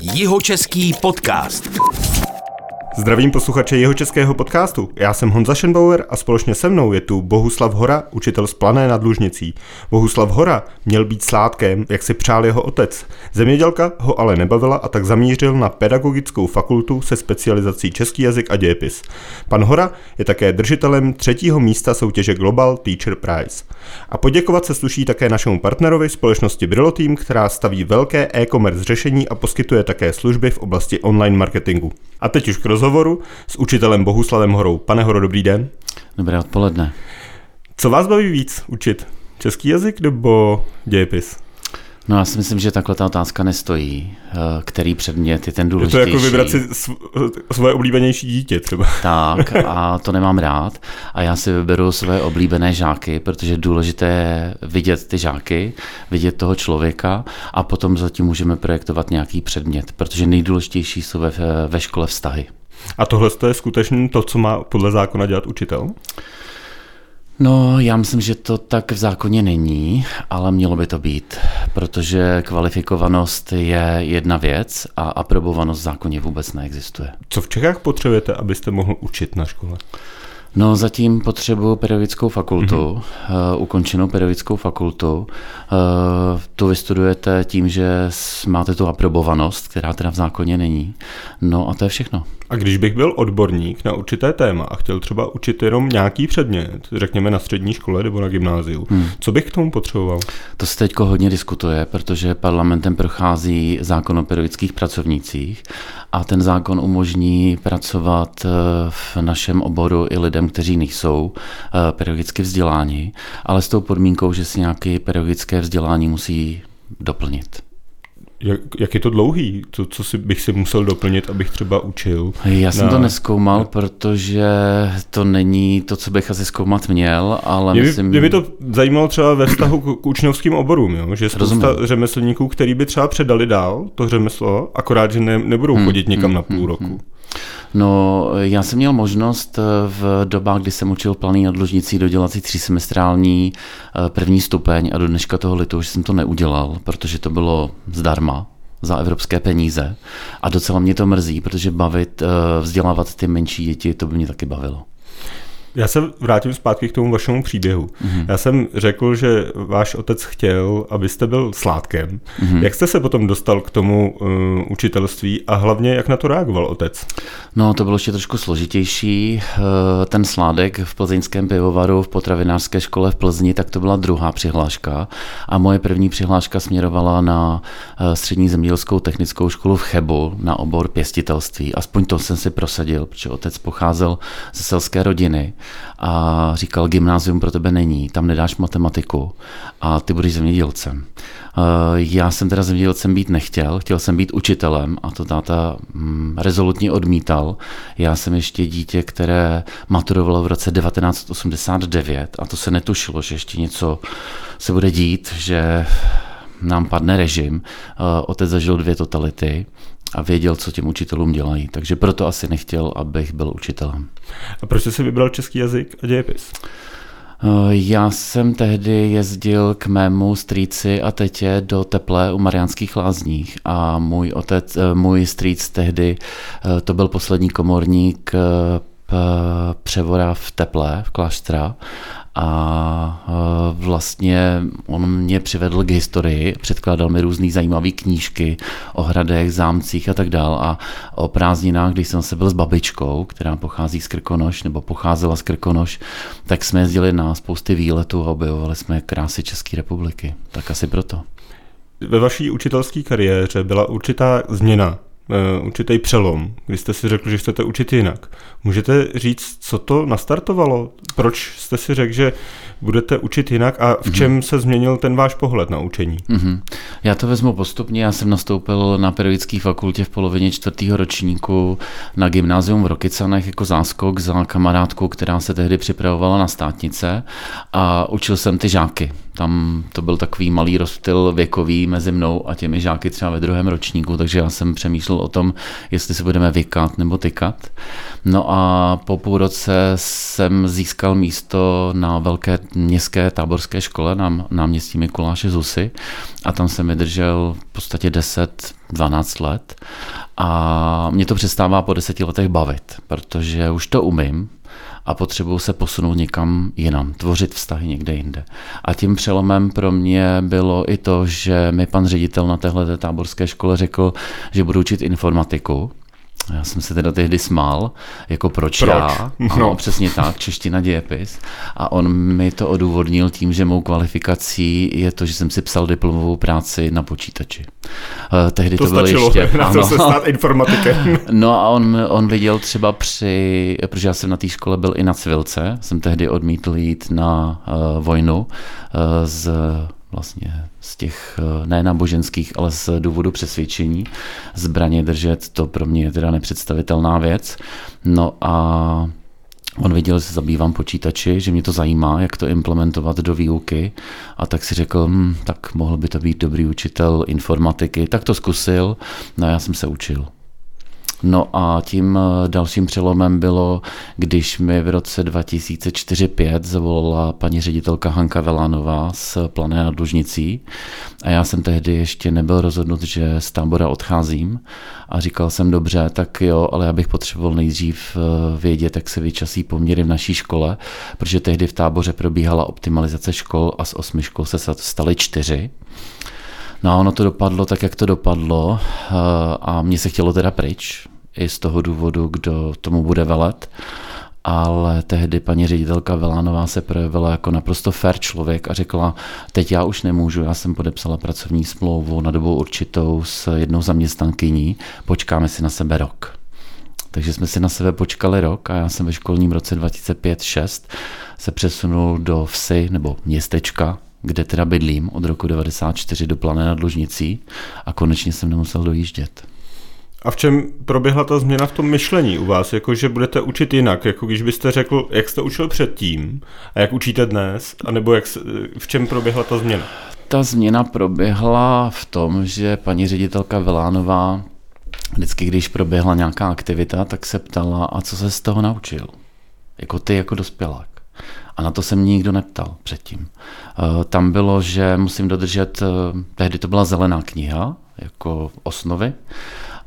Jihočeský podcast. Zdravím posluchače jeho českého podcastu. Já jsem Honza Schenbauer a společně se mnou je tu Bohuslav Hora, učitel z Plané nad Lužnicí. Bohuslav Hora měl být sládkem, jak si přál jeho otec. Zemědělka ho ale nebavila a tak zamířil na pedagogickou fakultu se specializací český jazyk a dějepis. Pan Hora je také držitelem třetího místa soutěže Global Teacher Prize. A poděkovat se sluší také našemu partnerovi společnosti Brillo Team, která staví velké e-commerce řešení a poskytuje také služby v oblasti online marketingu. A teď už k rozhovoru s učitelem Bohuslavem Horou. Pane Horo, dobrý den. Dobré odpoledne. Co vás baví víc učit? Český jazyk nebo dějepis? No já si myslím, že takhle ta otázka nestojí. Eh, který předmět je ten důležitější? Je to jako vybrat si svoje oblíbenější dítě třeba. Tak a to nemám rád. A já si vyberu svoje oblíbené žáky, protože je důležité vidět ty žáky, vidět toho člověka a potom zatím můžeme projektovat nějaký předmět, protože nejdůležitější jsou ve, ve škole vztahy. A tohle je skutečně to, co má podle zákona dělat učitel? No, já myslím, že to tak v zákoně není, ale mělo by to být, protože kvalifikovanost je jedna věc a aprobovanost v zákoně vůbec neexistuje. Co v Čechách potřebujete, abyste mohl učit na škole? No, zatím potřebuji pedagogickou fakultu, mm-hmm. uh, ukončenou pedagogickou fakultu. Uh, tu vystudujete tím, že máte tu aprobovanost, která teda v zákoně není. No a to je všechno. A když bych byl odborník na určité téma a chtěl třeba učit jenom nějaký předmět, řekněme na střední škole nebo na gymnáziu, hmm. co bych k tomu potřeboval? To se teď hodně diskutuje, protože parlamentem prochází zákon o pedagogických pracovnících a ten zákon umožní pracovat eh, v našem oboru i lidem, kteří nejsou eh, pedagogicky vzděláni, ale s tou podmínkou, že si nějaké pedagogické vzdělání musí doplnit. Jak, jak je to dlouhý? To, co si, bych si musel doplnit, abych třeba učil? Já jsem na... to neskoumal, protože to není to, co bych asi zkoumat měl, ale mě myslím... Mě by to zajímalo třeba ve vztahu k, k učňovským oborům, jo? že spousta Rozumím. řemeslníků, který by třeba předali dál to řemeslo, akorát, že ne, nebudou hmm, chodit někam hmm, na půl hmm, roku. Hmm. No, já jsem měl možnost eh, v dobách, kdy jsem učil planý nadložnicí dodělat si třísemestrální eh, první stupeň a do dneška toho litu, že jsem to neudělal, protože to bylo zdarma za evropské peníze a docela mě to mrzí, protože bavit, eh, vzdělávat ty menší děti, to by mě taky bavilo. Já se vrátím zpátky k tomu vašemu příběhu. Mm-hmm. Já jsem řekl, že váš otec chtěl, abyste byl sládkem. Mm-hmm. Jak jste se potom dostal k tomu uh, učitelství a hlavně jak na to reagoval otec? No, to bylo ještě trošku složitější. Uh, ten sládek v plzeňském pivovaru v potravinářské škole v Plzni, tak to byla druhá přihláška. A moje první přihláška směrovala na uh, střední zemědělskou technickou školu v Chebu na obor pěstitelství. Aspoň to jsem si prosadil, protože otec pocházel ze selské rodiny a říkal, gymnázium pro tebe není, tam nedáš matematiku a ty budeš zemědělcem. Eh, já jsem teda zemědělcem být nechtěl, chtěl jsem být učitelem a to táta mm, rezolutně odmítal. Já jsem ještě dítě, které maturovalo v roce 1989 a to se netušilo, že ještě něco se bude dít, že nám padne režim. Eh, otec zažil dvě totality a věděl, co těm učitelům dělají. Takže proto asi nechtěl, abych byl učitelem. A proč jsi si vybral český jazyk a dějepis? Eh, já jsem tehdy jezdil k mému strýci a tetě do Teple u Mariánských lázních a můj otec, eh, můj strýc tehdy, eh, to byl poslední komorník převora v Teple, v Kláštra a vlastně on mě přivedl k historii, předkládal mi různé zajímavé knížky o hradech, zámcích a tak dál a o prázdninách, když jsem se byl s babičkou, která pochází z Krkonoš, nebo pocházela z Krkonoš, tak jsme jezdili na spousty výletů a objevovali jsme krásy České republiky. Tak asi proto. Ve vaší učitelské kariéře byla určitá změna určitý přelom, kdy jste si řekl, že chcete učit jinak. Můžete říct, co to nastartovalo? Proč jste si řekl, že budete učit jinak a v čem mm-hmm. se změnil ten váš pohled na učení? Mm-hmm. Já to vezmu postupně. Já jsem nastoupil na pedagogické fakultě v polovině čtvrtého ročníku na gymnázium v Rokycanech jako záskok za kamarádku, která se tehdy připravovala na státnice a učil jsem ty žáky Tam to byl takový malý rozptyl věkový mezi mnou a těmi žáky třeba ve druhém ročníku, takže já jsem přemýšlel o tom, jestli se budeme vykat nebo tykat. No a po půl roce jsem získal místo na velké městské táborské škole na náměstí Mikuláše Zusy a tam jsem vydržel v podstatě 10-12 let a mě to přestává po deseti letech bavit, protože už to umím, a potřebuju se posunout někam jinam, tvořit vztahy někde jinde. A tím přelomem pro mě bylo i to, že mi pan ředitel na téhle táborské škole řekl, že budu učit informatiku, já jsem se teda tehdy smál, jako proč, proč? já? No. Ano, přesně tak, čeština dějepis. A on mi to odůvodnil tím, že mou kvalifikací je to, že jsem si psal diplomovou práci na počítači. Uh, tehdy to, to bylo stačilo, ještě... na ano. to se stát informatikem. no a on, on viděl třeba při, protože já jsem na té škole byl i na civilce, jsem tehdy odmítl jít na uh, vojnu uh, z vlastně z těch eh, ne náboženských, ale z důvodu přesvědčení. Zbraně držet, to pro mě je teda nepředstavitelná věc. No a On viděl, že se zabývám počítači, že mě to zajímá, jak to implementovat do výuky a tak si řekl, hm, tak mohl by to být dobrý učitel informatiky. Tak to zkusil, no a já jsem se učil. No a tím eh, dalším přelomem bylo, když mi v roce 2004-2005 zavolala paní ředitelka Hanka Velánová z Plané nad Lužnicí. A já jsem tehdy ještě nebyl rozhodnut, že z tábora odcházím. A říkal jsem dobře, tak jo, ale já bych potřeboval nejdřív eh, vědět, jak se vyčasí poměry v naší škole, protože tehdy v táboře probíhala optimalizace škol a z osmi škol se staly čtyři. No a ono to dopadlo tak, jak to dopadlo eh, a mně se chtělo teda pryč, i z toho důvodu, kdo tomu bude velet. Ale tehdy paní ředitelka Velánová se projevila jako naprosto fair člověk a řekla, teď já už nemůžu, já jsem podepsala pracovní smlouvu na dobu určitou s jednou zaměstnankyní, počkáme si na sebe rok. Takže jsme si na sebe počkali rok a já jsem ve školním roce 2005-6 se přesunul do vsi nebo městečka, kde teda bydlím od roku 94 do Plané nad Lužnicí a konečně jsem nemusel dojíždět. A v čem proběhla ta změna v tom myšlení u vás? Jako, že budete učit jinak, jako když byste řekl, jak jste učil předtím a jak učíte dnes, anebo jak, v čem proběhla ta změna? Ta změna proběhla v tom, že paní ředitelka Velánová vždycky, když proběhla nějaká aktivita, tak se ptala, a co se z toho naučil? Jako ty, jako dospělák. A na to se mě nikdo neptal předtím. Eh, tam bylo, že musím dodržet, eh, tehdy to byla zelená kniha, jako osnovy,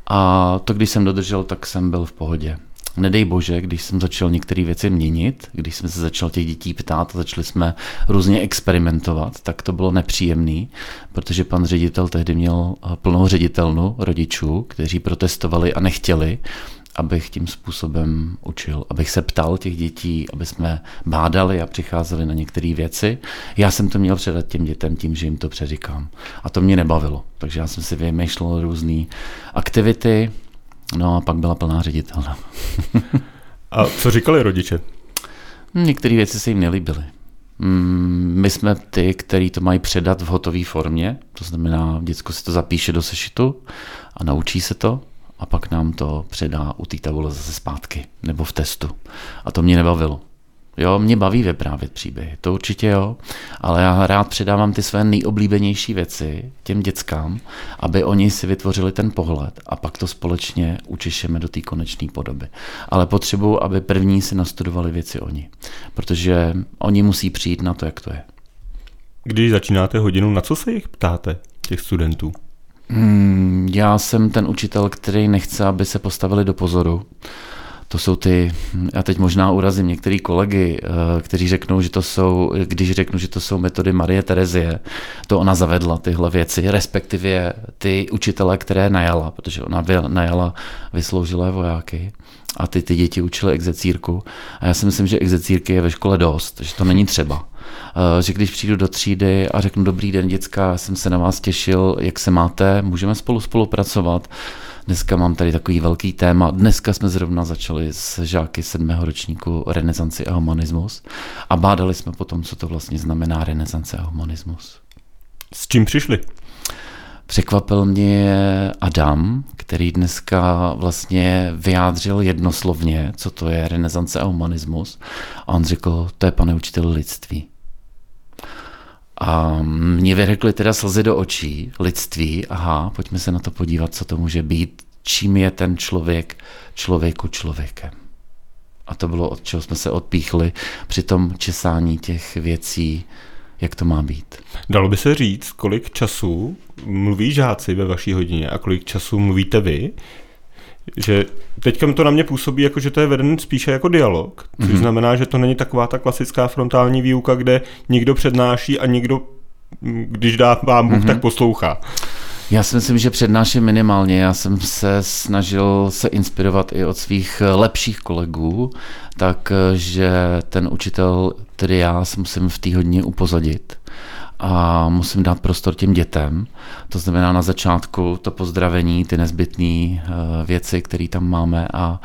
a to, když jsem dodržel, tak jsem byl v pohodě. Nedej bože, když jsem začal některé věci měnit, když jsme se začal těch dětí ptát a začali jsme různě experimentovat, tak to bylo nepříjemný, protože pan ředitel tehdy měl plnou ředitelnu rodičů, kteří protestovali a nechtěli, abych tím způsobem učil, abych se ptal těch dětí, aby jsme bádali a přicházeli na některé věci. Já jsem to měl předat těm dětem tím, že jim to přeříkám. A to mě nebavilo. Takže já jsem si vymýšlel různé aktivity, no a pak byla plná ředitelna. a co říkali rodiče? Některé věci se jim nelíbily. Mm, my jsme ty, kteří to mají předat v hotové formě, to znamená, děcko si to zapíše do sešitu a naučí se to a pak nám to předá u té tabule zase zpátky, nebo v testu. A to mě nebavilo. Jo, mě baví vyprávět příběhy, to určitě jo, ale já rád předávám ty své nejoblíbenější věci těm dětskám, aby oni si vytvořili ten pohled a pak to společně učišeme do té konečné podoby. Ale potřebuju, aby první si nastudovali věci oni, protože oni musí přijít na to, jak to je. Když začínáte hodinu, na co se jich ptáte, těch studentů? Hmm, já jsem ten učitel, který nechce, aby se postavili do pozoru. To jsou ty, já teď možná urazím některý kolegy, eh, kteří řeknou, že to jsou, když řeknu, že to jsou metody Marie Terezie, to ona zavedla tyhle věci, respektive ty učitele, které najala, protože ona najala vysloužilé vojáky a ty ty děti učily execírku. A já si myslím, že execírky je ve škole dost, že to není třeba. Eh, že když přijdu do třídy a řeknu dobrý den děcka, jsem se na vás těšil, jak se máte, můžeme spolu spolupracovat. Dneska mám tady takový velký téma. Dneska jsme zrovna začali s žáky sedmého ročníku renesanci a humanismus a bádali jsme potom, co to vlastně znamená renesance a humanismus. S čím přišli? Překvapil mě Adam, který dneska vlastně vyjádřil jednoslovně, co to je renesance a humanismus. A on řekl, to je pane učitel lidství. A mě vyrekly teda slzy do očí, lidství, aha, pojďme se na to podívat, co to může být, čím je ten člověk člověku člověkem. A to bylo, od čeho jsme se odpíchli při tom česání těch věcí, jak to má být. Dalo by se říct, kolik času mluví žáci ve vaší hodině a kolik času mluvíte vy? Že teďka to na mě působí jako, že to je veden spíše jako dialog, což mm-hmm. znamená, že to není taková ta klasická frontální výuka, kde někdo přednáší a někdo, když dá vám Bůh, mm-hmm. tak poslouchá. Já si myslím, že přednáším minimálně. Já jsem se snažil se inspirovat i od svých lepších kolegů, takže ten učitel, tedy já, se musím v té hodně upozadit a musím dát prostor těm dětem. To znamená na začátku to pozdravení, ty nezbytné eh, věci, které tam máme a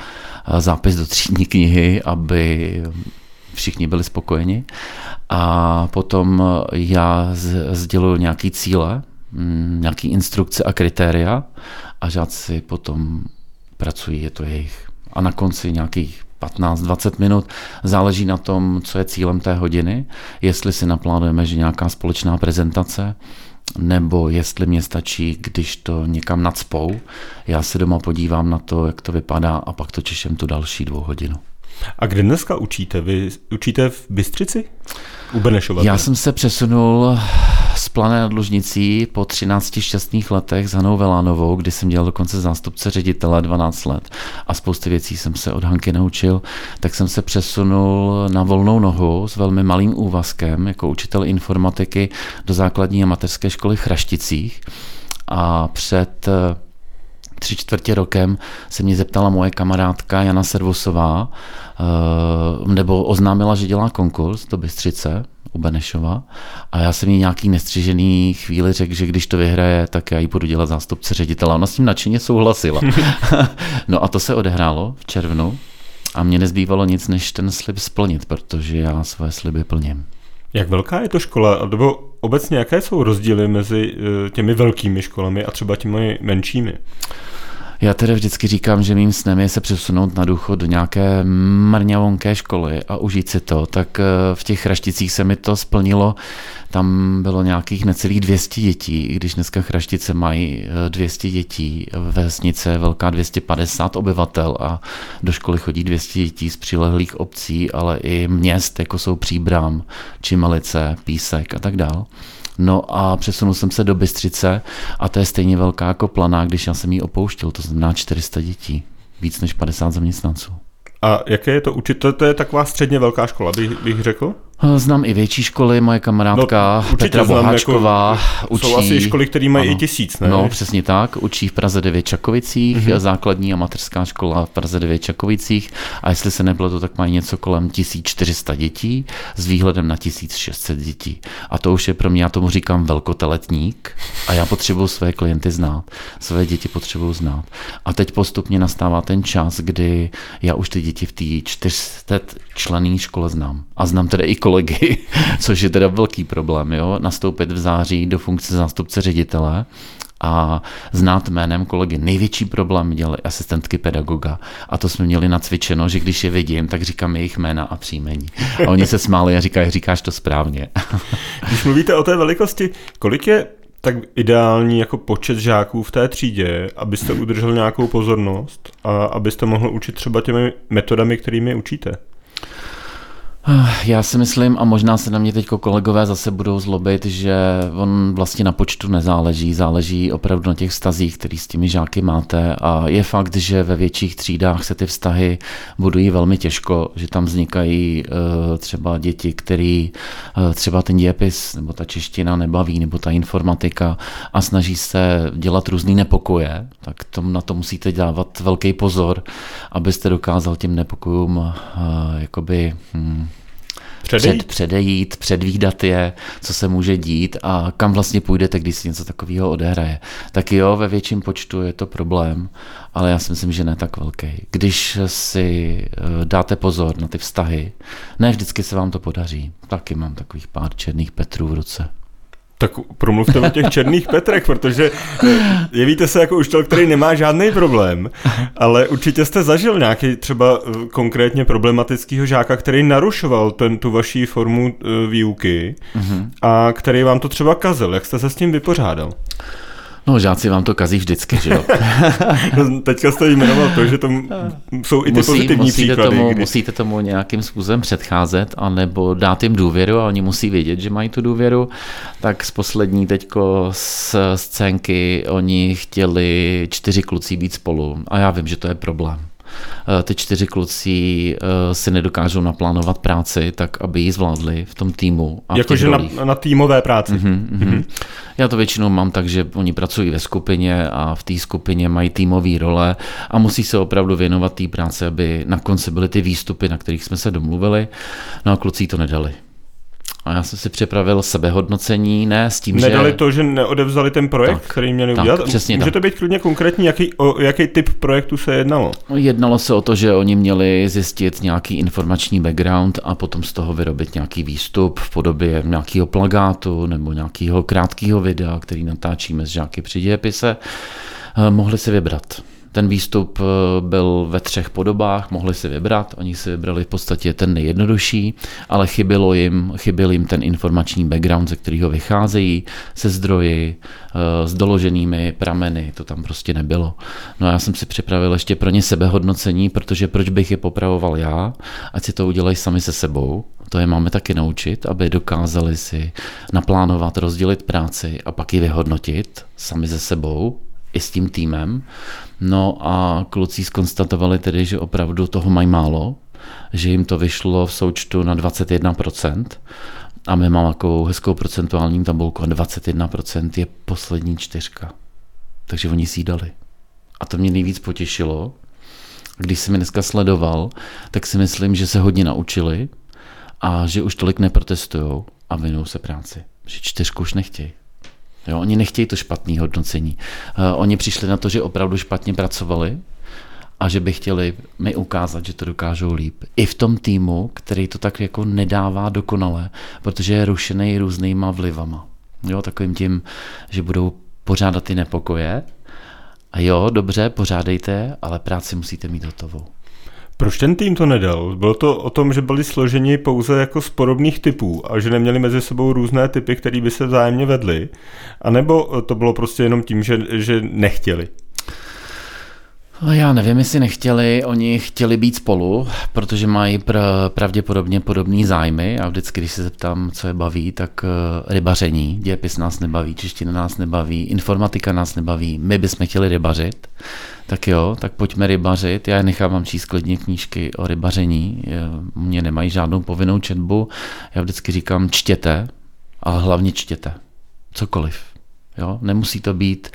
zápis do třídní knihy, aby všichni byli spokojeni. A potom já sděluji nějaký cíle, mm, nějaký instrukce a kritéria a žáci potom pracují, je to jejich. A na konci nějakých 15-20 minut. Záleží na tom, co je cílem té hodiny, jestli si naplánujeme, že nějaká společná prezentace, nebo jestli mě stačí, když to někam nadspou. Já se doma podívám na to, jak to vypadá a pak to češem tu další dvou hodinu. A kde dneska učíte? Vy učíte v Bystřici? U Benešova? Já jsem se přesunul z Plané nad po 13 šťastných letech s Hanou Velánovou, kdy jsem dělal dokonce zástupce ředitele 12 let a spousty věcí jsem se od Hanky naučil, tak jsem se přesunul na volnou nohu s velmi malým úvazkem jako učitel informatiky do základní a mateřské školy v Chrašticích. A před eh, tři čtvrtě rokem se mě zeptala moje kamarádka Jana Servusová, eh, nebo oznámila, že dělá konkurs do Bystřice u Benešova a já jsem jí nějaký nestřižený chvíli řekl, že když to vyhraje, tak já jí budu dělat zástupce ředitele. Ona s tím nadšeně souhlasila. no a to se odehrálo v červnu a mě nezbývalo nic, než ten slib splnit, protože já své sliby plním. Jak velká je to škola? Nebo obecně jaké jsou rozdíly mezi eh, těmi velkými školami a třeba těmi menšími? Já tedy vždycky říkám, že mým snem je se přesunout na důchod do nějaké mrňavonké školy a užít si to. Tak eh, v těch chrašticích se mi to splnilo. Tam bylo nějakých necelých 200 dětí, i když dneska chraštice mají 200 eh, dětí, vesnice velká 250 obyvatel a do školy chodí 200 dětí z přilehlých obcí, ale i měst, jako jsou Příbram, Čimelice, Písek a tak dále. No a přesunul jsem se do Bystřice a to je stejně velká jako planá, když já jsem ji opouštěl, to znamená 400 dětí, víc než 50 zaměstnanců. A jaké je to učitel? To je taková středně velká škola, bych, bych řekl? Znám i větší školy, moje kamarádka no, Petra Boháčková jako, učí... Jsou asi školy, které mají ano, i tisíc, ne? No, přesně tak. Učí v Praze 9 Čakovicích, mm-hmm. základní a mateřská škola v Praze 9 Čakovicích a jestli se to tak mají něco kolem 1400 dětí s výhledem na 1600 dětí. A to už je pro mě, já tomu říkám velkoteletník a já potřebuji své klienty znát, své děti potřebuji znát. A teď postupně nastává ten čas, kdy já už ty děti v té 400 člený škole znám. A znám tedy i kolegy, což je teda velký problém, jo? nastoupit v září do funkce zástupce ředitele a znát jménem kolegy. Největší problém dělali asistentky pedagoga a to jsme měli nacvičeno, že když je vidím, tak říkám jejich jména a příjmení. A oni se smáli a říkají, říkáš to správně. Když mluvíte o té velikosti, kolik je tak ideální jako počet žáků v té třídě, abyste udržel nějakou pozornost a abyste mohl učit třeba těmi metodami, kterými učíte? Já si myslím, a možná se na mě teď kolegové zase budou zlobit, že on vlastně na počtu nezáleží, záleží opravdu na těch vztazích, který s těmi žáky máte. A je fakt, že ve větších třídách se ty vztahy budují velmi těžko, že tam vznikají uh, třeba děti, který uh, třeba ten dějepis nebo ta čeština nebaví, nebo ta informatika a snaží se dělat různý nepokoje, tak tom, na to musíte dávat velký pozor, abyste dokázal těm nepokojům uh, jakoby hmm, Předejít? Před, předejít, předvídat je, co se může dít a kam vlastně půjdete, když se něco takového odehraje. Tak jo, ve větším počtu je to problém, ale já si myslím, že ne tak velký. Když si eh, dáte pozor na ty vztahy, ne vždycky se vám to podaří. Taky mám takových pár černých Petrů v ruce. Tak promluvte o těch černých Petrech, protože eh, jevíte se jako učitel, který nemá žádný problém, ale určitě jste zažil nějaký třeba eh, konkrétně problematického žáka, který narušoval ten, tu vaší formu eh, výuky mm-hmm. a který vám to třeba kazil. Jak jste se s tím vypořádal? No, žáci vám to kazí vždycky, že jo? No, teďka jste jmenoval to, že to jsou i ty musí, pozitivní musíte příklady. Tomu, kdy... Musíte tomu nějakým způsobem předcházet, anebo dát jim důvěru a oni musí vědět, že mají tu důvěru. Tak z poslední teďko z scénky oni chtěli čtyři kluci být spolu a já vím, že to je problém. Eh, ty čtyři kluci eh, si nedokážou naplánovat práci tak, aby ji zvládli v tom týmu. Jakože na, na týmové práci. Mm-hmm, mm-hmm. Já to většinou mám tak, že oni pracují ve skupině a v té skupině mají týmové role a musí se opravdu věnovat té práci, aby na konci byly ty výstupy, na kterých jsme se domluvili. No a kluci to nedali. A já jsem si připravil sebehodnocení, ne s tím, Nedali že... Nedali to, že neodevzali ten projekt, tak, který měli tak, udělat? Přesně Můžete tak. být klidně konkrétní, jaký, o jaký typ projektu se jednalo? No, jednalo se o to, že oni měli zjistit nějaký informační background a potom z toho vyrobit nějaký výstup v podobě nějakého plagátu nebo nějakého krátkého videa, který natáčíme s žáky při dějepise. Eh, mohli si vybrat ten výstup eh, byl ve třech podobách, mohli si vybrat, oni si vybrali v podstatě ten nejjednodušší, ale chybilo jim, chyběl jim ten informační background, ze kterého vycházejí, se zdroji, eh, s doloženými prameny, to tam prostě nebylo. No a já jsem si připravil ještě pro ně sebehodnocení, protože proč bych je popravoval já, ať si to udělají sami se sebou, to je máme taky naučit, aby dokázali si naplánovat, rozdělit práci a pak ji vyhodnotit sami ze sebou, i s tím týmem. No a kluci skonstatovali tedy, že opravdu toho mají málo, že jim to vyšlo v součtu na 21%. A my máme takovou hezkou procentuální tabulku a 21% je poslední čtyřka. Takže oni si dali. A to mě nejvíc potěšilo. Když jsem mi dneska sledoval, tak si myslím, že se hodně naučili a že už tolik neprotestují a vinou se práci. Že čtyřku už nechtějí. Jo, oni nechtějí to špatné hodnocení. Uh, oni přišli na to, že opravdu špatně pracovali a že by chtěli mi ukázat, že to dokážou líp. I v tom týmu, který to tak jako nedává dokonale, protože je rušený různýma vlivama. Jo, takovým tím, že budou pořádat ty nepokoje. A jo, dobře, pořádejte, ale práci musíte mít hotovou. Proč ten tým to nedal? Bylo to o tom, že byli složeni pouze jako z podobných typů a že neměli mezi sebou různé typy, které by se vzájemně vedly? A nebo to bylo prostě jenom tím, že, že nechtěli? Já nevím, jestli nechtěli, oni chtěli být spolu, protože mají pr- pravděpodobně podobné zájmy. Já vždycky, když se zeptám, co je baví, tak uh, rybaření, dějepis nás nebaví, čeština nás nebaví, informatika nás nebaví, my bychom chtěli rybařit. Tak jo, tak pojďme rybařit. Já nechávám číst klidně knížky o rybaření, mě nemají žádnou povinnou četbu. Já vždycky říkám, čtěte, ale hlavně čtěte. Cokoliv. Jo? Nemusí to být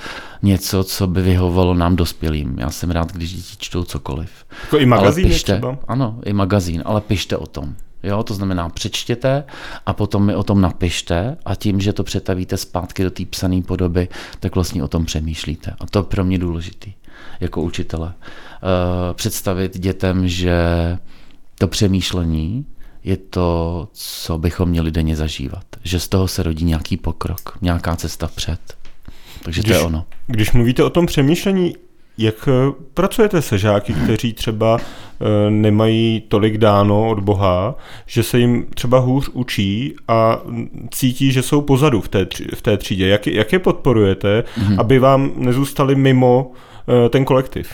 něco, co by vyhovovalo nám dospělým. Já jsem rád, když děti čtou cokoliv. Jako i magazín pište, třeba? Ano, i magazín, ale pište o tom. Jo, to znamená přečtěte a potom mi o tom napište a tím, že to přetavíte zpátky do té psané podoby, tak vlastně o tom přemýšlíte. A to je pro mě důležitý jako učitele. Uh, představit dětem, že to přemýšlení je to, co bychom měli denně zažívat. Že z toho se rodí nějaký pokrok, nějaká cesta vpřed. Takže když, to je ono. Když mluvíte o tom přemýšlení, jak eh, pracujete se žáky, kteří třeba eh, nemají tolik dáno od Boha, že se jim třeba hůř učí a cítí, že jsou pozadu v té, v té třídě? Jak, jak je podporujete, mm-hmm. aby vám nezůstali mimo ten kolektiv?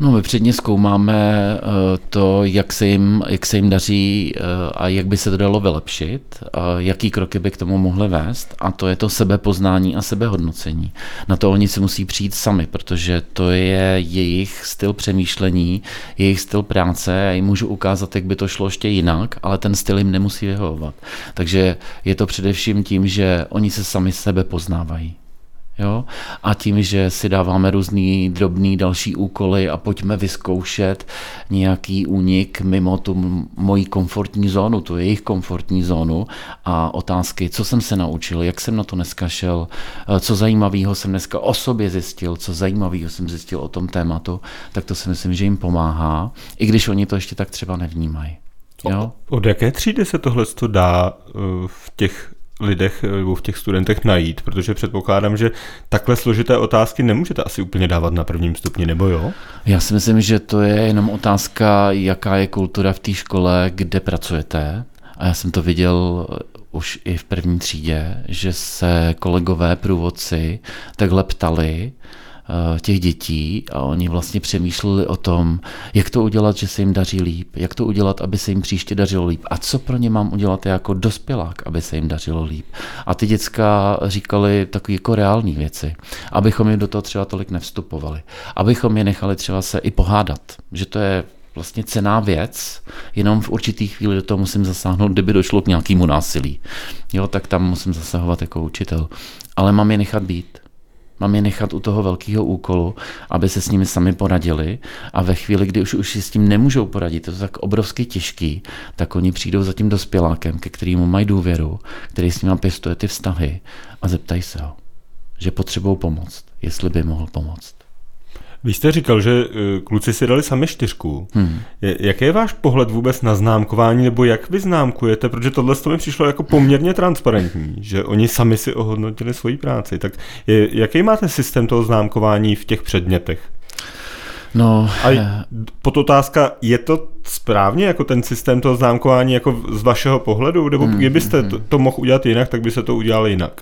No, my předně zkoumáme eh, to, jak se jim, jak se jim daří eh, a jak by se to dalo vylepšit, a jaký kroky by k tomu mohly vést a to je to sebepoznání a sebehodnocení. Na to oni si musí přijít sami, protože to je jejich styl přemýšlení, jejich styl práce. Já jim můžu ukázat, jak by to šlo ještě jinak, ale ten styl jim nemusí vyhovovat. Takže je to především tím, že oni se sami sebe poznávají. Jo? A tím, že si dáváme různý drobný další úkoly a pojďme vyzkoušet nějaký únik mimo tu moji komfortní zónu, tu jejich komfortní zónu a otázky, co jsem se naučil, jak jsem na to dneska šel, eh, co zajímavého jsem dneska o sobě zjistil, co zajímavého jsem zjistil o tom tématu, tak to si myslím, že jim pomáhá, i když oni to ještě tak třeba nevnímají. Jo? Od jaké třídy se tohle dá eh, v těch lidech nebo v těch studentech najít, protože předpokládám, že takhle složité otázky nemůžete asi úplně dávat na prvním stupni, nebo jo? Já si myslím, že to je jenom otázka, jaká je kultura v té škole, kde pracujete. A já jsem to viděl už i v první třídě, že se kolegové průvodci takhle ptali, Eh, těch dětí a oni vlastně přemýšleli o tom, jak to udělat, že se jim daří líp, jak to udělat, aby se jim příště dařilo líp a co pro ně mám udělat jako dospělák, aby se jim dařilo líp. A ty děcka říkali takové jako reální věci, abychom jim do toho třeba tolik nevstupovali, abychom je nechali třeba se i pohádat, že to je vlastně cená věc, jenom v určitý chvíli do toho musím zasáhnout, kdyby došlo k nějakému násilí. Jo, tak tam musím zasahovat jako učitel. Ale mám je nechat být. Mám je nechat u toho velkého úkolu, aby se s nimi sami poradili a ve chvíli, kdy už, už si s tím nemůžou poradit, to je tak obrovsky těžký, tak oni přijdou za tím dospělákem, ke kterému mají důvěru, který s nimi pěstuje ty vztahy a zeptají se ho, že potřebují pomoct, jestli by mohl pomoct. Vy jste říkal, že eh, kluci si dali sami čtyřku. Hmm. Jaký je váš pohled vůbec na známkování, nebo jak vy známkujete? Protože tohle to mi přišlo jako poměrně transparentní, že oni sami si ohodnotili svoji práci. Tak je, jaký máte systém toho známkování v těch předmětech? No, a eh, pod otázka, je to správně jako ten systém toho známkování jako z vašeho pohledu? Nebo hmm, kdybyste hmm. to, to mohl udělat jinak, tak by se to udělalo jinak?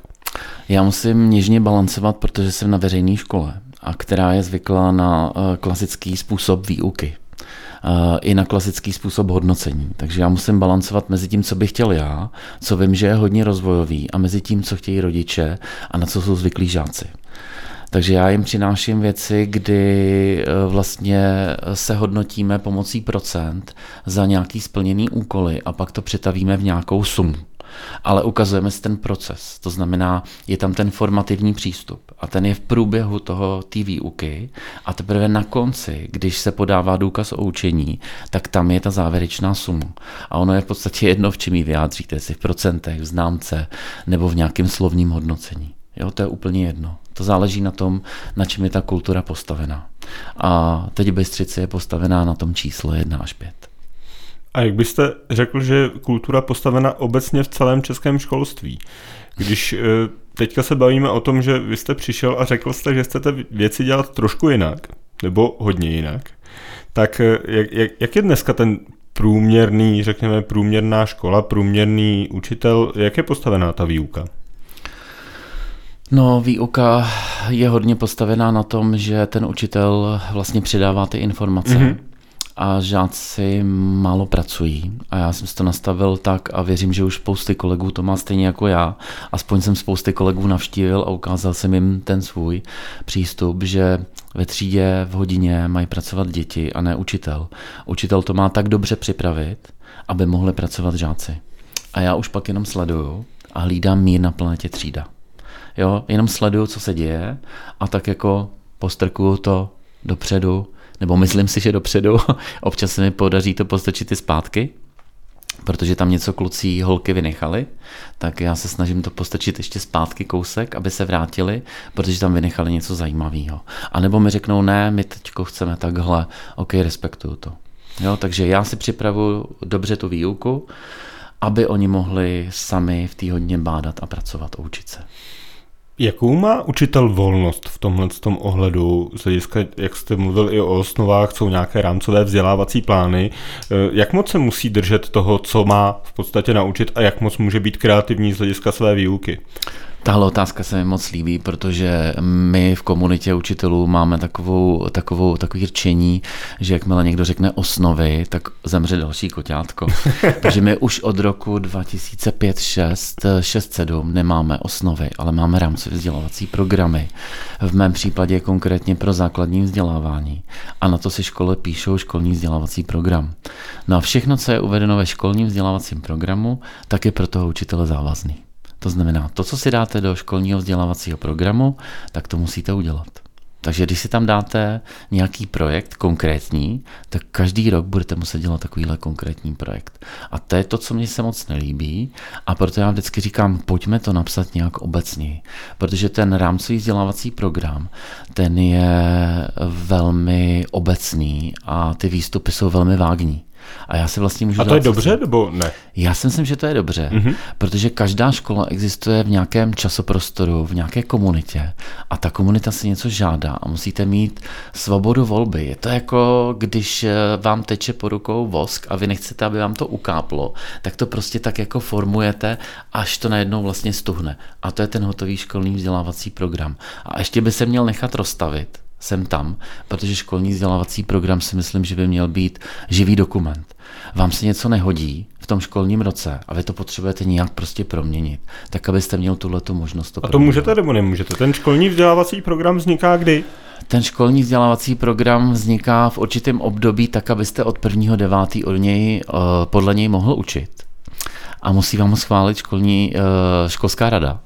Já musím něžně balancovat, protože jsem na veřejné škole a která je zvyklá na eh, klasický způsob výuky eh, i na klasický způsob hodnocení. Takže já musím balancovat mezi tím, co bych chtěl já, co vím, že je hodně rozvojový, a mezi tím, co chtějí rodiče a na co jsou zvyklí žáci. Takže já jim přináším věci, kdy eh, vlastně se hodnotíme pomocí procent za nějaký splněný úkoly a pak to přetavíme v nějakou sumu ale ukazujeme si ten proces. To znamená, je tam ten formativní přístup a ten je v průběhu toho té výuky a teprve na konci, když se podává důkaz o učení, tak tam je ta závěrečná suma. A ono je v podstatě jedno, v čem ji vyjádříte, jestli v procentech, v známce nebo v nějakém slovním hodnocení. Jo, to je úplně jedno. To záleží na tom, na čem je ta kultura postavená. A teď Bystřice je postavená na tom číslo 1 až 5. A jak byste řekl, že kultura postavena obecně v celém českém školství? Když eh, teďka se bavíme o tom, že vy jste přišel a řekl jste, že chcete věci dělat trošku jinak, nebo hodně jinak, tak eh, jak, jak, jak je dneska ten průměrný, řekněme, průměrná škola, průměrný učitel, jak je postavená ta výuka? No, výuka je hodně postavená na tom, že ten učitel vlastně předává ty informace. Mm-hmm a žáci málo pracují. A já jsem si to nastavil tak a věřím, že už spousty kolegů to má stejně jako já. Aspoň jsem spousty kolegů navštívil a ukázal jsem jim ten svůj přístup, že ve třídě v hodině mají pracovat děti a ne učitel. Učitel to má tak dobře připravit, aby mohli pracovat žáci. A já už pak jenom sleduju a hlídám mír na planetě třída. Jo, jenom sleduju, co se děje a tak jako postrkuju to dopředu nebo myslím si, že dopředu, občas se mi podaří to postačit i zpátky, protože tam něco kluci holky vynechali, tak já se snažím to postačit ještě zpátky kousek, aby se vrátili, protože tam vynechali něco zajímavého. A nebo mi řeknou, ne, my teď chceme takhle, ok, respektuju to. Jo, takže já si připravuju dobře tu výuku, aby oni mohli sami v té hodně bádat a pracovat a učit se. Jakou má učitel volnost v tomhle tom ohledu, z hlediska, jak jste mluvil i o osnovách, jsou nějaké rámcové vzdělávací plány, eh, jak moc se musí držet toho, co má v podstatě naučit a jak moc může být kreativní z hlediska své výuky? Tahle otázka se mi moc líbí, protože my v komunitě učitelů máme takovou, takovou, takový řečení, že jakmile někdo řekne osnovy, tak zemře další koťátko. Takže my už od roku 2005, 6, 6, 7 nemáme osnovy, ale máme rámcové vzdělávací programy. V mém případě konkrétně pro základní vzdělávání. A na to si škole píšou školní vzdělávací program. No a všechno, co je uvedeno ve školním vzdělávacím programu, tak je pro toho učitele závazný. To znamená, to, co si dáte do školního vzdělávacího programu, tak to musíte udělat. Takže když si tam dáte nějaký projekt konkrétní, tak každý rok budete muset dělat takovýhle konkrétní projekt. A to je to, co mě se moc nelíbí a proto já vždycky říkám, pojďme to napsat nějak obecně, protože ten rámcový vzdělávací program, ten je velmi obecný a ty výstupy jsou velmi vágní. A já si vlastně můžu A to je dobře, nebo ne? Já si myslím, že to je dobře, Mhm. mm-hmm. protože každá škola existuje v nějakém časoprostoru, v nějaké komunitě a ta komunita si něco žádá a musíte mít svobodu volby. Je to jako, když eh, vám teče po rukou vosk a vy nechcete, aby vám to ukáplo, tak to prostě tak jako formujete, až to najednou vlastně stuhne. A to je ten hotový školní vzdělávací program. A ještě by se měl nechat rozstavit sem tam, protože školní vzdělávací program si myslím, že by měl být živý dokument. Vám se něco nehodí v tom školním roce a vy to potřebujete nějak prostě proměnit, tak abyste měl tuhletu možnost to A to proměnit. můžete nebo nemůžete? Ten školní vzdělávací program vzniká kdy? Ten školní vzdělávací program vzniká v určitém období tak, abyste od 1.9. od něj, eh, podle něj mohl učit. A musí vám ho schválit školní, eh, školská rada.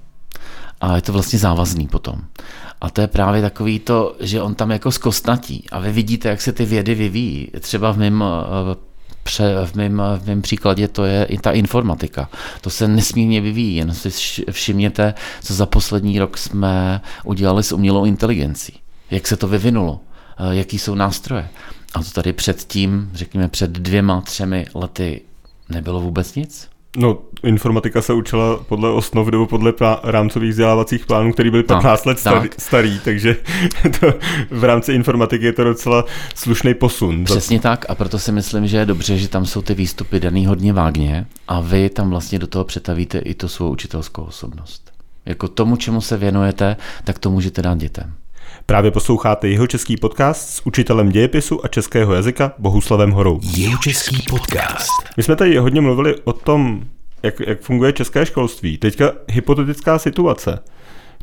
A je to vlastně závazný potom. A to je právě takový to, že on tam jako zkostnatí a vy vidíte, jak se ty vědy vyvíjí. Třeba v mém eh, v mém, v mém příkladě to je i ta informatika. To se nesmírně vyvíjí, jen si vš- všimněte, co za poslední rok jsme udělali s umělou inteligencí. Jak se to vyvinulo, eh, jaký jsou nástroje. A to tady předtím, řekněme před dvěma, třemi lety nebylo vůbec nic. No, informatika se učila podle osnov nebo podle plá- rámcových vzdělávacích plánů, který byly Tak, 15 let starý, tak. starý takže to, v rámci informatiky je to docela slušný posun. Přesně tak a proto si myslím, že je dobře, že tam jsou ty výstupy daný hodně vágně a vy tam vlastně do toho přetavíte i tu svou učitelskou osobnost. Jako tomu, čemu se věnujete, tak to můžete dát dětem. Právě posloucháte jeho český podcast s učitelem dějepisu a českého jazyka Bohuslavem Horou. Jihočeský podcast. My jsme tady hodně mluvili o tom, jak, jak funguje české školství. Teďka hypotetická situace.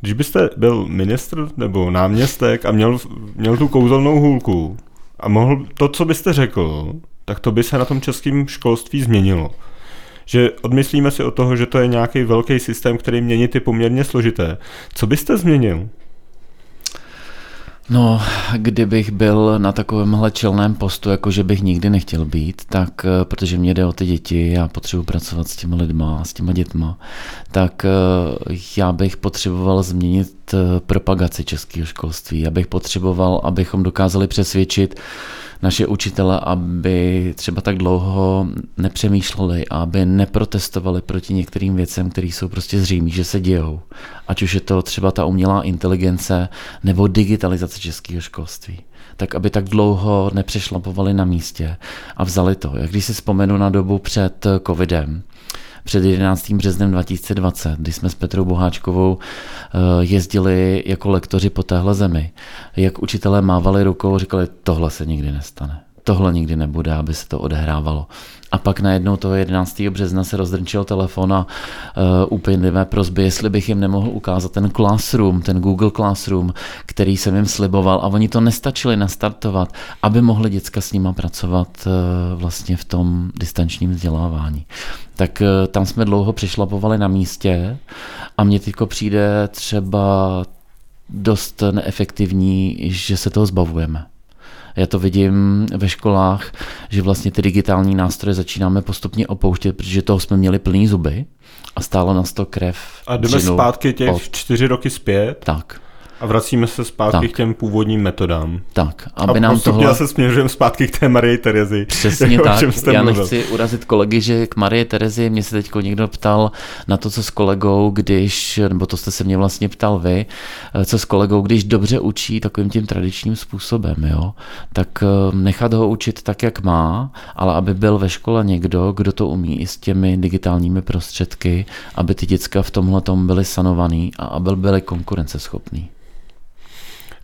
Když byste byl ministr nebo náměstek a měl, měl tu kouzelnou hůlku a mohl to, co byste řekl, tak to by se na tom českém školství změnilo. Že odmyslíme si od toho, že to je nějaký velký systém, který měnit je poměrně složité. Co byste změnil? No, kdybych byl na takovémhle čelném postu, jako že bych nikdy nechtěl být, tak eh, protože mě jde o ty děti, já potřebuji pracovat s těmi lidma, s těma dětma, tak eh, já bych potřeboval změnit eh, propagaci českého školství. Já bych potřeboval, abychom dokázali přesvědčit naše učitele, aby třeba tak dlouho nepřemýšleli aby neprotestovali proti některým věcem, které jsou prostě zřejmé, že se dějou. Ať už je to třeba ta umělá inteligence nebo digitalizace českého školství tak aby tak dlouho nepřešlapovali na místě a vzali to. Jak když si vzpomenu na dobu před covidem, před 11. březnem 2020, kdy jsme s Petrou Boháčkovou eh, jezdili jako lektoři po téhle zemi, jak učitelé mávali rukou říkali, tohle se nikdy nestane. Tohle nikdy nebude, aby se to odehrávalo. A pak najednou toho 11. března se rozdrnčil telefon a uh, upěnlivé prozby, jestli bych jim nemohl ukázat ten Classroom, ten Google Classroom, který jsem jim sliboval a oni to nestačili nastartovat, aby mohli děcka s nima pracovat uh, vlastně v tom distančním vzdělávání. Tak uh, tam jsme dlouho přišlapovali na místě a mně teďko přijde třeba dost neefektivní, že se toho zbavujeme. Já to vidím ve školách, že vlastně ty digitální nástroje začínáme postupně opouštět, protože toho jsme měli plný zuby a stálo nás to krev. A jdeme dřinu zpátky těch čtyři roky zpět Tak, a vracíme se zpátky Tak. k těm původním metodám. tak, A aby nám postupně tohle... se směřujeme zpátky k té Marii Terezi. Přesně tak. Já mluvil. nechci urazit kolegy, že k Marie Terezi mě se teď někdo ptal na to, co s kolegou, když, nebo to jste se mě vlastně ptal vy, co s kolegou, když dobře učí takovým tím tradičním způsobem, jo, tak eh, nechat ho učit tak, jak má, ale aby byl ve škole někdo, kdo to umí i s těmi digitálními prostředky, aby ty děcka v tomhle byly sanovaný a aby byly konkurenceschopný.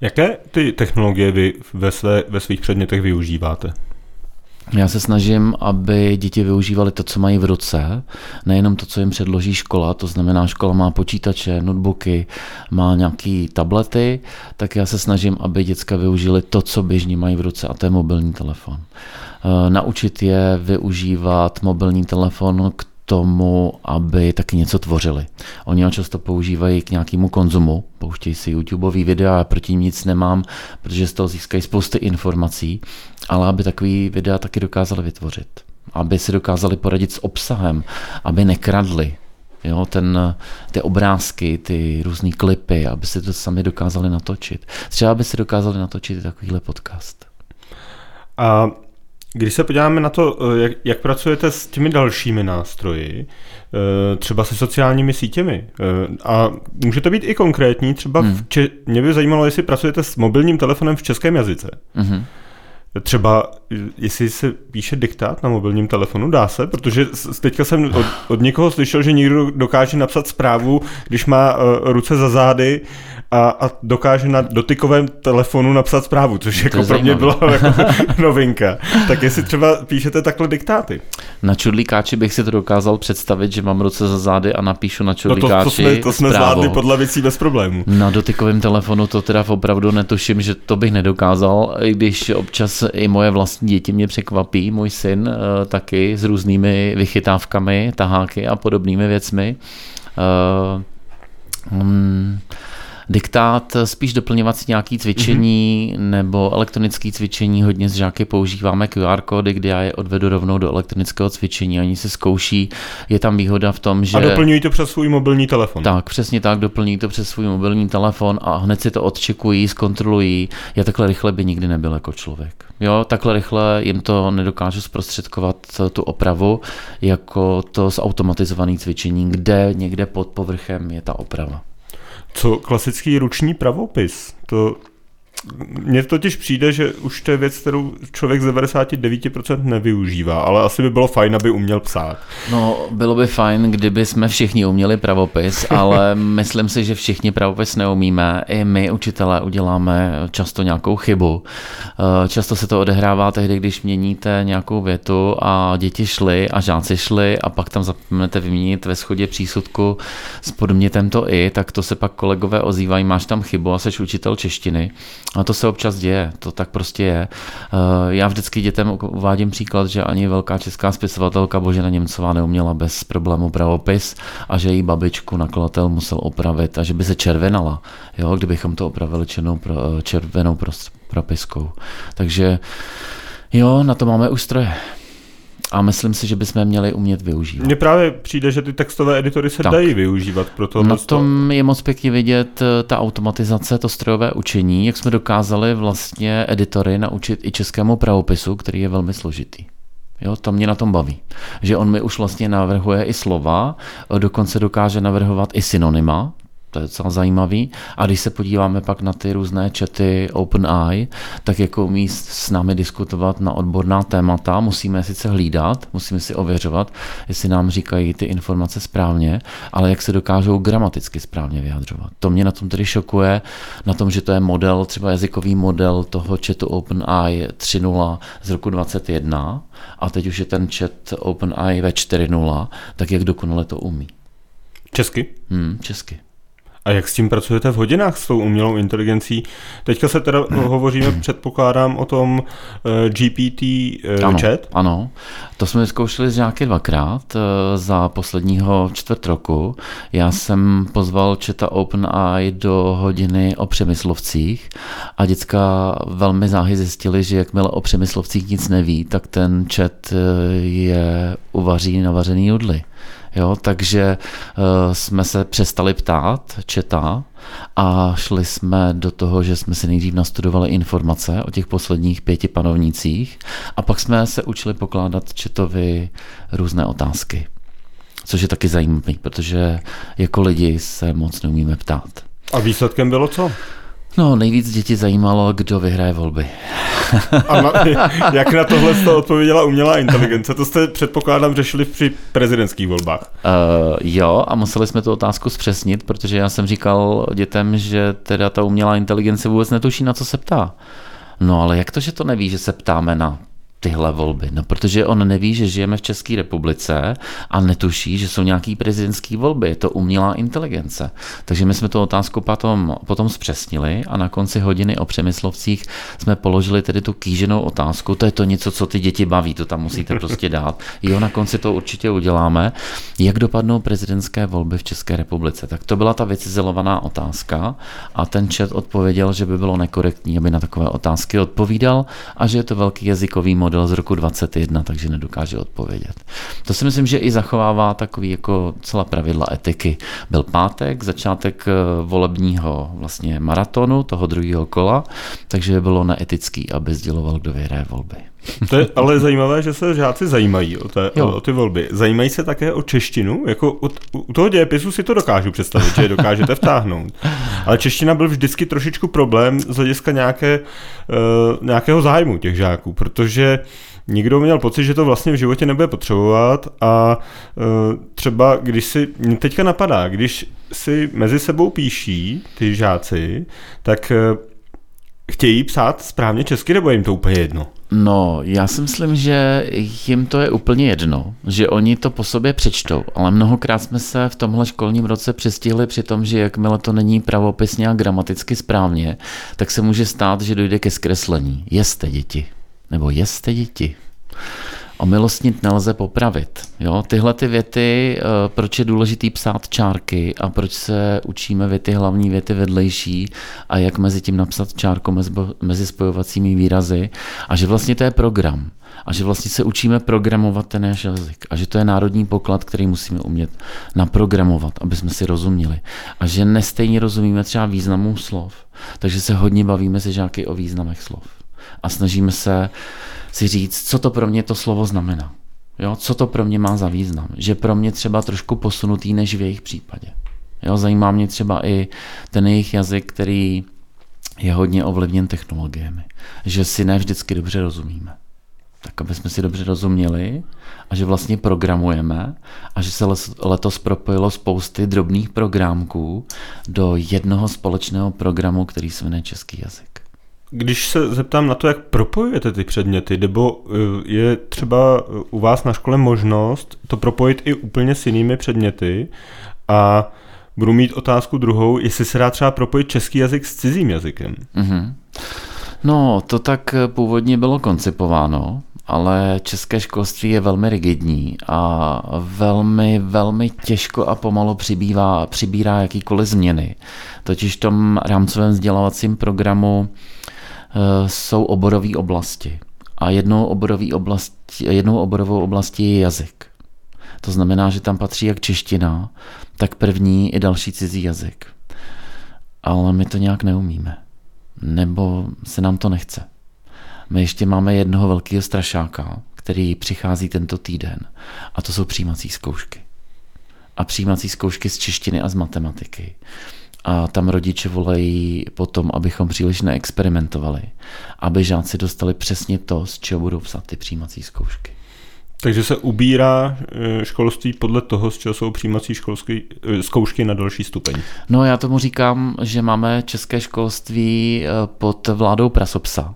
Jaké ty technologie vy ve, své, ve svých předmětech využíváte? Já se snažím, aby děti využívali to, co mají v ruce, nejenom to, co jim předloží škola, to znamená, škola má počítače, notebooky, má nějaké tablety, tak já se snažím, aby děcka využili to, co běžně mají v ruce, a to je mobilní telefon. Eh, Naučit je využívat mobilní telefon k tomu, aby taky něco tvořili. Oni ho často používají k nějakému konzumu, pouštějí si YouTubeový videa, já proti nic nemám, protože z toho získají spousty informací, ale aby takový videa taky dokázali vytvořit. Aby si dokázali poradit s obsahem, aby nekradli, Jo, ten, ty obrázky, ty různé klipy, aby si to sami dokázali natočit. Třeba aby si dokázali natočit takovýhle podcast. A Když se podíváme na to, eh, jak, jak pracujete s těmi dalšími nástroji, eh, třeba se sociálními sítěmi, eh, a může to být i konkrétní, třeba hmm. v Če- mě by zajímalo, jestli pracujete s mobilním telefonem v českém jazyce. Hmm. Třeba, jestli se píše diktát na mobilním telefonu, dá se, protože teďka jsem od, od někoho slyšel, že někdo dokáže napsat zprávu, když má uh, ruce za zády a, a dokáže na dotykovém telefonu napsat zprávu, což jako pro mě byla jako novinka. Tak jestli třeba píšete takhle diktáty. Na čudlíkáči bych si to dokázal představit, že mám ruce za zády a napíšu na čudlíkáči no to, to jsme, to jsme zvládli podle věcí bez problémů. Na dotykovém telefonu to teda opravdu netuším, že to bych nedokázal, i když občas i moje vlastní děti mě překvapí, můj syn eh, taky s různými vychytávkami, taháky a podobnými věcmi. Uh, um, diktát, spíš doplňovací nějaký cvičení mm-hmm. nebo elektronické cvičení. Hodně z žáky používáme QR kódy, kde já je odvedu rovnou do elektronického cvičení. Oni se zkouší. Je tam výhoda v tom, že. A doplňují to přes svůj mobilní telefon. Tak, přesně tak, doplňují to přes svůj mobilní telefon a hned si to odčekují, zkontrolují. Já takhle rychle by nikdy nebyl jako člověk. Jo, takhle rychle jim to nedokážu zprostředkovat tu opravu, jako to zautomatizované cvičení, kde někde pod povrchem je ta oprava. Co klasický ruční pravopis? To mně totiž přijde, že už to je věc, kterou člověk z 99% nevyužívá, ale asi by bylo fajn, aby uměl psát. No, bylo by fajn, kdyby jsme všichni uměli pravopis, ale myslím si, že všichni pravopis neumíme. I my, učitelé, uděláme často nějakou chybu. Eh, často se to odehrává tehdy, když měníte nějakou větu a děti šly a žáci šli a pak tam zapomenete vyměnit ve schodě přísudku s podmětem to i, tak to se pak kolegové ozývají, máš tam chybu a jsi učitel češtiny. A to se občas děje, to tak prostě je. Eh, já vždycky dětem uvádím příklad, že ani velká česká spisovatelka Božena Němcová neuměla bez problému pravopis a že její babičku nakladatel musel opravit a že by se červenala, jo, kdybychom to opravili černou, červenou propiskou. Takže jo, na to máme už stroje a myslím si, že bychom měli umět využívat. Mně právě přijde, že ty textové editory se tak. dají využívat pro to. Na tom je moc pěkně vidět eh, ta automatizace, to strojové učení, jak jsme dokázali vlastně editory naučit i českému pravopisu, který je velmi složitý. Jo, to mě na tom baví. Že on mi už vlastně navrhuje i slova, eh, dokonce dokáže navrhovat i synonyma, to je docela zajímavý. A když se podíváme pak na ty různé čety OpenAI, tak jako umí s námi diskutovat na odborná témata, musíme sice hlídat, musíme si ověřovat, jestli nám říkají ty informace správně, ale jak se dokážou gramaticky správně vyjadřovat. To mě na tom tedy šokuje, na tom, že to je model, třeba jazykový model toho chatu OpenAI 3.0 z roku 2021 a teď už je ten chat OpenAI ve 4.0, tak jak dokonale to umí. Česky? Hmm, česky. A jak s tím pracujete v hodinách s tou umělou inteligencí? Teďka se teda hovoříme, předpokládám, o tom eh, GPT eh, ano, chat. Ano, to jsme zkoušeli z nějaké dvakrát uh, za posledního čtvrt roku. Já jsem pozval četa OpenAI do hodiny o přemyslovcích a děcka velmi záhy zjistili, že jakmile o přemyslovcích nic neví, tak ten chat je uvaří navařený judly. Jo, takže uh, jsme se přestali ptát četa a šli jsme do toho, že jsme si nejdřív nastudovali informace o těch posledních pěti panovnících a pak jsme se učili pokládat četovi různé otázky. Což je taky zajímavé, protože jako lidi se moc neumíme ptát. A výsledkem bylo co? No, nejvíc děti zajímalo, kdo vyhraje volby. A na, jak na tohle jste odpověděla umělá inteligence? To jste předpokládám řešili při prezidentských volbách. Uh, jo, a museli jsme tu otázku zpřesnit, protože já jsem říkal dětem, že teda ta umělá inteligence vůbec netuší, na co se ptá. No ale jak to, že to neví, že se ptáme na tyhle volby? No, protože on neví, že žijeme v České republice a netuší, že jsou nějaký prezidentské volby. Je to umělá inteligence. Takže my jsme tu otázku potom, potom zpřesnili a na konci hodiny o přemyslovcích jsme položili tedy tu kýženou otázku. To je to něco, co ty děti baví, to tam musíte prostě dát. Jo, na konci to určitě uděláme. Jak dopadnou prezidentské volby v České republice? Tak to byla ta vycizelovaná otázka a ten chat odpověděl, že by bylo nekorektní, aby na takové otázky odpovídal a že je to velký jazykový model model z roku 21, takže nedokáže odpovědět. To si myslím, že i zachovává takový jako celá pravidla etiky. Byl pátek, začátek eh, volebního vlastně maratonu, toho druhého kola, takže bylo neetický, aby sděloval, kdo vyhraje volby. To je ale zajímavé, že se žáci zajímají o, té, o, o ty volby. Zajímají se také o češtinu? Jako u, u toho dějepisu si to dokážu představit, že je dokážete vtáhnout. Ale čeština byl vždycky trošičku problém z hlediska nějaké, uh, nějakého zájmu těch žáků, protože nikdo měl pocit, že to vlastně v životě nebude potřebovat a uh, třeba když si, teďka napadá, když si mezi sebou píší ty žáci, tak uh, chtějí psát správně česky, nebo jim to úplně jedno? No, já si myslím, že jim to je úplně jedno, že oni to po sobě přečtou, ale mnohokrát jsme se v tomhle školním roce přestihli při tom, že jakmile to není pravopisně a gramaticky správně, tak se může stát, že dojde ke zkreslení. Jeste děti. Nebo jeste děti omilostnit nelze popravit. Jo? Tyhle ty věty, eh, proč je důležitý psát čárky a proč se učíme věty, hlavní věty vedlejší a jak mezi tím napsat čárku mezi spojovacími výrazy a že vlastně to je program a že vlastně se učíme programovat ten náš jazyk a že to je národní poklad, který musíme umět naprogramovat, aby jsme si rozuměli a že nestejně rozumíme třeba významu slov, takže se hodně bavíme se žáky o významech slov a snažíme se si říct, co to pro mě to slovo znamená. Jo, co to pro mě má za význam. Že pro mě třeba trošku posunutý než v jejich případě. Jo, zajímá mě třeba i ten jejich jazyk, který je hodně ovlivněn technologiemi. Že si ne vždycky dobře rozumíme. Tak aby jsme si dobře rozuměli a že vlastně programujeme a že se letos propojilo spousty drobných programků do jednoho společného programu, který se jmenuje český jazyk. Když se zeptám na to, jak propojujete ty předměty, nebo eh, je třeba u vás na škole možnost to propojit i úplně s jinými předměty a budu mít otázku druhou, jestli se dá třeba propojit český jazyk s cizím jazykem. Mm-hmm. No, to tak původně bylo koncipováno, ale české školství je velmi rigidní a velmi, velmi těžko a pomalu přibývá, přibírá jakýkoliv změny. Totiž v tom rámcovém vzdělávacím programu Eh, jsou oborové oblasti. A jednou, oborový oblastí, jednou oborovou oblastí je jazyk. To znamená, že tam patří jak čeština, tak první i další cizí jazyk. Ale my to nějak neumíme. Nebo se nám to nechce. My ještě máme jednoho velkého strašáka, který přichází tento týden. A to jsou přijímací zkoušky. A přijímací zkoušky z češtiny a z matematiky a tam rodiče volají potom, abychom příliš neexperimentovali, aby žáci dostali přesně to, z čeho budou psát ty přijímací zkoušky. Takže se ubírá eh, školství podle toho, z čeho jsou přijímací školské eh, zkoušky na další stupeň. No já tomu říkám, že máme české školství eh, pod vládou prasopsa,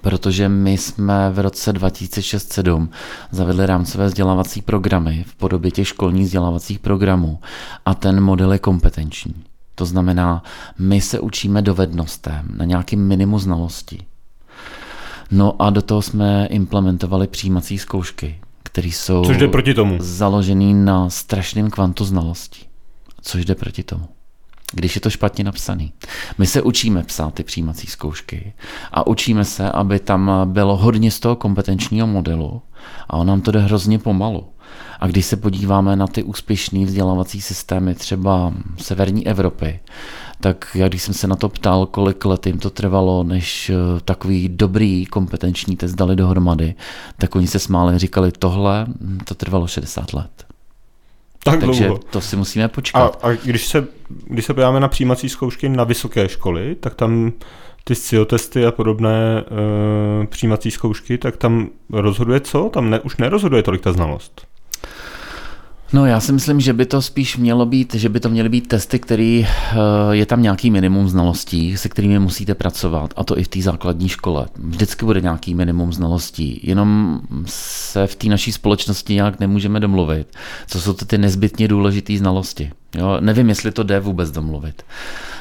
protože my jsme v roce 2006-2007 zavedli rámcové vzdělávací programy v podobě těch školních vzdělávacích programů a ten model je kompetenční. To znamená, my se učíme dovednostem na nějaký minimum znalostí. No a do toho jsme implementovali přijímací zkoušky, které jsou což jde proti tomu. založený na strašném kvantu znalostí. Což jde proti tomu. Když je to špatně napsaný. My se učíme psát ty přijímací zkoušky a učíme se, aby tam bylo hodně z toho kompetenčního modelu a on nám to jde hrozně pomalu. A když se podíváme na ty úspěšné vzdělávací systémy třeba severní Evropy, tak já když jsem se na to ptal, kolik let jim to trvalo, než eh, takový dobrý kompetenční test dali dohromady, tak oni se smáli, říkali, tohle hm, to trvalo 60 let. Tak Takže dlouho. to si musíme počkat. A, a když, se, když se podíváme na přijímací zkoušky na vysoké školy, tak tam ty SCIO testy a podobné e, přijímací zkoušky, tak tam rozhoduje co? Tam ne, už nerozhoduje tolik ta znalost. No já si myslím, že by to spíš mělo být, že by to měly být testy, který eh, je tam nějaký minimum znalostí, se kterými musíte pracovat, a to i v té základní škole. Vždycky bude nějaký minimum znalostí, jenom se v té naší společnosti nějak nemůžeme domluvit, co jsou to ty nezbytně důležité znalosti. Jo, nevím, jestli to jde vůbec domluvit.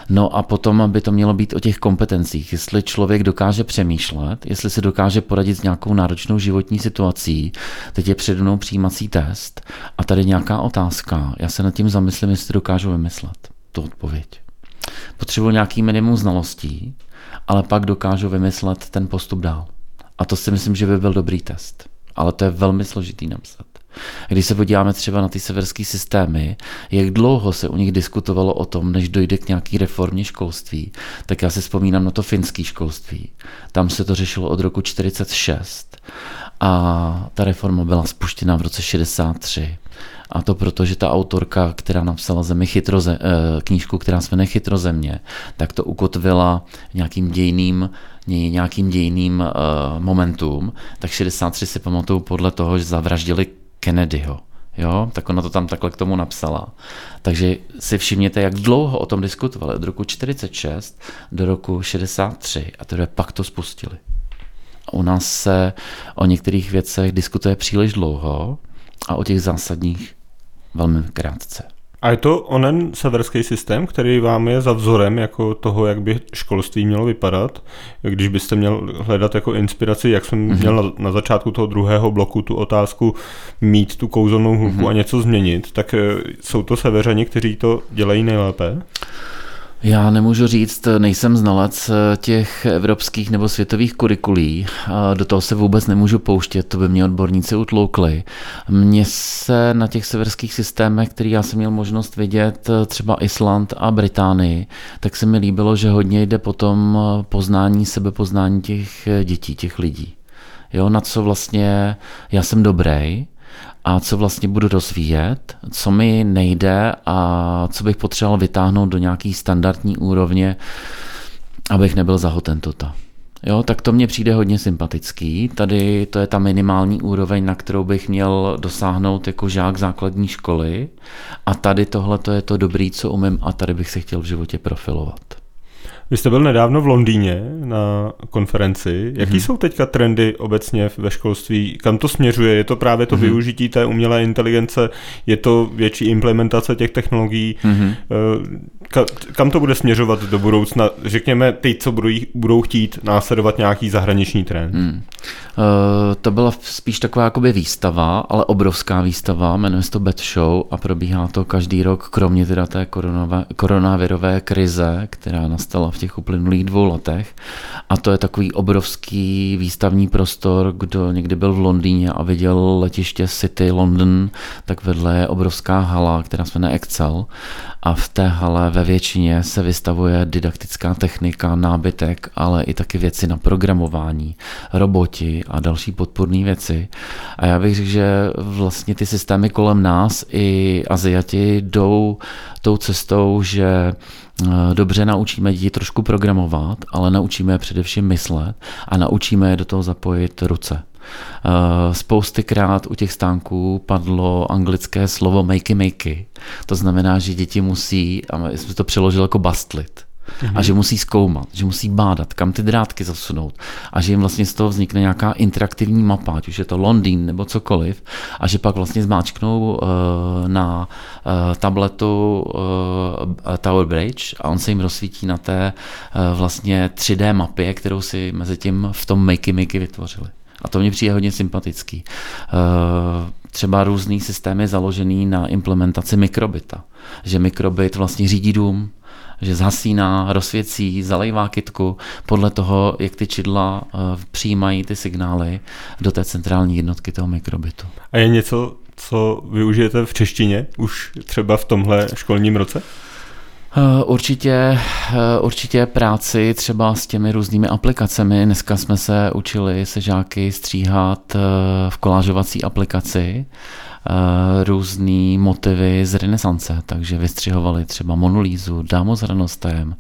No a potom by to mělo být o těch kompetencích. Jestli člověk dokáže přemýšlet, jestli se dokáže poradit s nějakou náročnou životní situací, teď je přede mnou přijímací test a tady nějaká otázka. Já se nad tím zamyslím, jestli dokážu vymyslet tu odpověď. Potřebuji nějaký minimum znalostí, ale pak dokážu vymyslet ten postup dál. A to si myslím, že by byl dobrý test. Ale to je velmi složitý napsat. Když se podíváme třeba na ty severské systémy, jak dlouho se u nich diskutovalo o tom, než dojde k nějaký reformě školství, tak já si vzpomínám na to finské školství. Tam se to řešilo od roku 46 a ta reforma byla spuštěna v roce 63. A to proto, že ta autorka, která napsala zemi chytroze, eh, knížku, která se jmenuje Chytrozemě, tak to ukotvila nějakým dějným nějakým dějným uh, momentům, tak 63 si pamatuju podle toho, že zavraždili Kennedyho. Jo, tak ona to tam takhle k tomu napsala. Takže si všimněte, jak dlouho o tom diskutovali. Od roku 46 do roku 63 a teprve pak to spustili. U nás se o některých věcech diskutuje příliš dlouho a o těch zásadních velmi krátce. A je to onen severský systém, který vám je za vzorem jako toho, jak by školství mělo vypadat? Když byste měl hledat jako inspiraci, jak jsem mm-hmm. měl na, na začátku toho druhého bloku tu otázku mít tu kouzelnou hlubu mm-hmm. a něco změnit, tak eh, jsou to severani, kteří to dělají nejlépe? Já nemůžu říct, nejsem znalec eh, těch evropských nebo světových kurikulí, do toho se vůbec nemůžu pouštět, to by mě odborníci utloukli. Mně se na těch severských systémech, který já jsem měl možnost vidět, eh, třeba Island a Británii, tak se mi líbilo, že hodně jde potom eh, poznání, sebepoznání těch dětí, těch lidí. Jo, na co vlastně já jsem dobrý, a co vlastně budu rozvíjet, co mi nejde a co bych potřeboval vytáhnout do nějaký standardní úrovně, abych nebyl za hotentota. Jo, tak to mně přijde hodně sympatický. Tady to je ta minimální úroveň, na kterou bych měl dosáhnout jako žák základní školy. A tady tohle to je to dobrý, co umím a tady bych se chtěl v životě profilovat. Vy jste byl nedávno v Londýně na konferenci. Jaký mm-hmm. jsou teďka trendy obecně ve školství? Kam to směřuje? Je to právě to mm-hmm. využití té umělé inteligence? Je to větší implementace těch technologií? Mm-hmm. Kam to bude směřovat do budoucna? Řekněme, ty, co budou, budou chtít následovat nějaký zahraniční trend. Mm. Uh, to byla spíš taková jakoby výstava, ale obrovská výstava, jmenuje se to Bad Show a probíhá to každý rok, kromě teda té koronavirové krize, která nastala v těch uplynulých dvou letech. A to je takový obrovský výstavní prostor, kdo někdy byl v Londýně a viděl letiště City London, tak vedle je obrovská hala, která se jmenuje Excel. A v té hale ve většině se vystavuje didaktická technika, nábytek, ale i taky věci na programování, roboti a další podporné věci. A já bych řekl, že vlastně ty systémy kolem nás i Aziati jdou tou cestou, že Eh, dobře naučíme děti trošku programovat, ale naučíme je především myslet a naučíme je do toho zapojit ruce. Eh, Spoustykrát u těch stánků padlo anglické slovo makey makey. To znamená, že děti musí, a jsme to přeložili jako bastlit mm-hmm. a že musí zkoumat, že musí bádat, kam ty drátky zasunout a že jim vlastně z toho vznikne nějaká interaktivní mapa, ať už je to Londýn nebo cokoliv a že pak vlastně zmáčknou uh, na uh, tabletu uh, Tower Bridge a on se jim rozsvítí na té uh, vlastně 3D mapě, kterou si mezi tím v tom Makey Makey vytvořili. A to mě přijde hodně sympatický. Třeba různý systémy založený na implementaci mikrobita. Že mikrobit vlastně řídí dům, že zhasíná, rozsvěcí, zalejvá kytku podle toho, jak ty čidla eh, přijímají ty signály do té centrální jednotky toho mikrobitu. A je něco, co využijete v češtině už třeba v tomhle školním roce? Eh, určitě, eh, určitě práci třeba s těmi různými aplikacemi. Dneska jsme se učili se žáky stříhat v kolážovací aplikaci Eh, různé motivy z renesance, takže vystřihovali třeba Monolízu, Dámu s hranostem,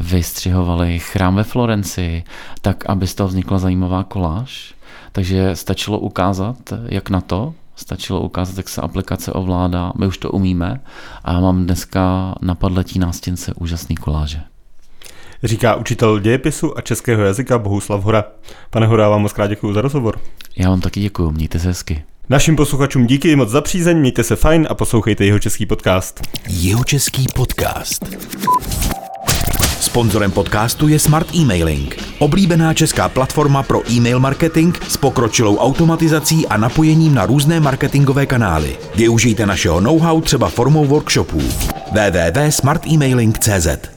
vystřihovali chrám ve Florenci, tak aby z toho vznikla zajímavá koláž. Takže stačilo ukázat, jak na to, stačilo ukázat, jak se aplikace ovládá, my už to umíme a já mám dneska na padletí nástěnce úžasný koláže. Říká učitel dějepisu a českého jazyka Bohuslav Hora. Pane Hora, vám moc krát děkuji za rozhovor. Já vám taky děkuji, mějte se hezky. Našim posluchačům díky moc za přízeň, mějte se fajn a poslouchejte jeho český podcast. Jeho český podcast. Sponzorem podcastu je Smart Emailing, oblíbená česká platforma pro e-mail marketing s pokročilou automatizací a napojením na různé marketingové kanály. Využijte našeho know-how třeba formou workshopů. www.smartemailing.cz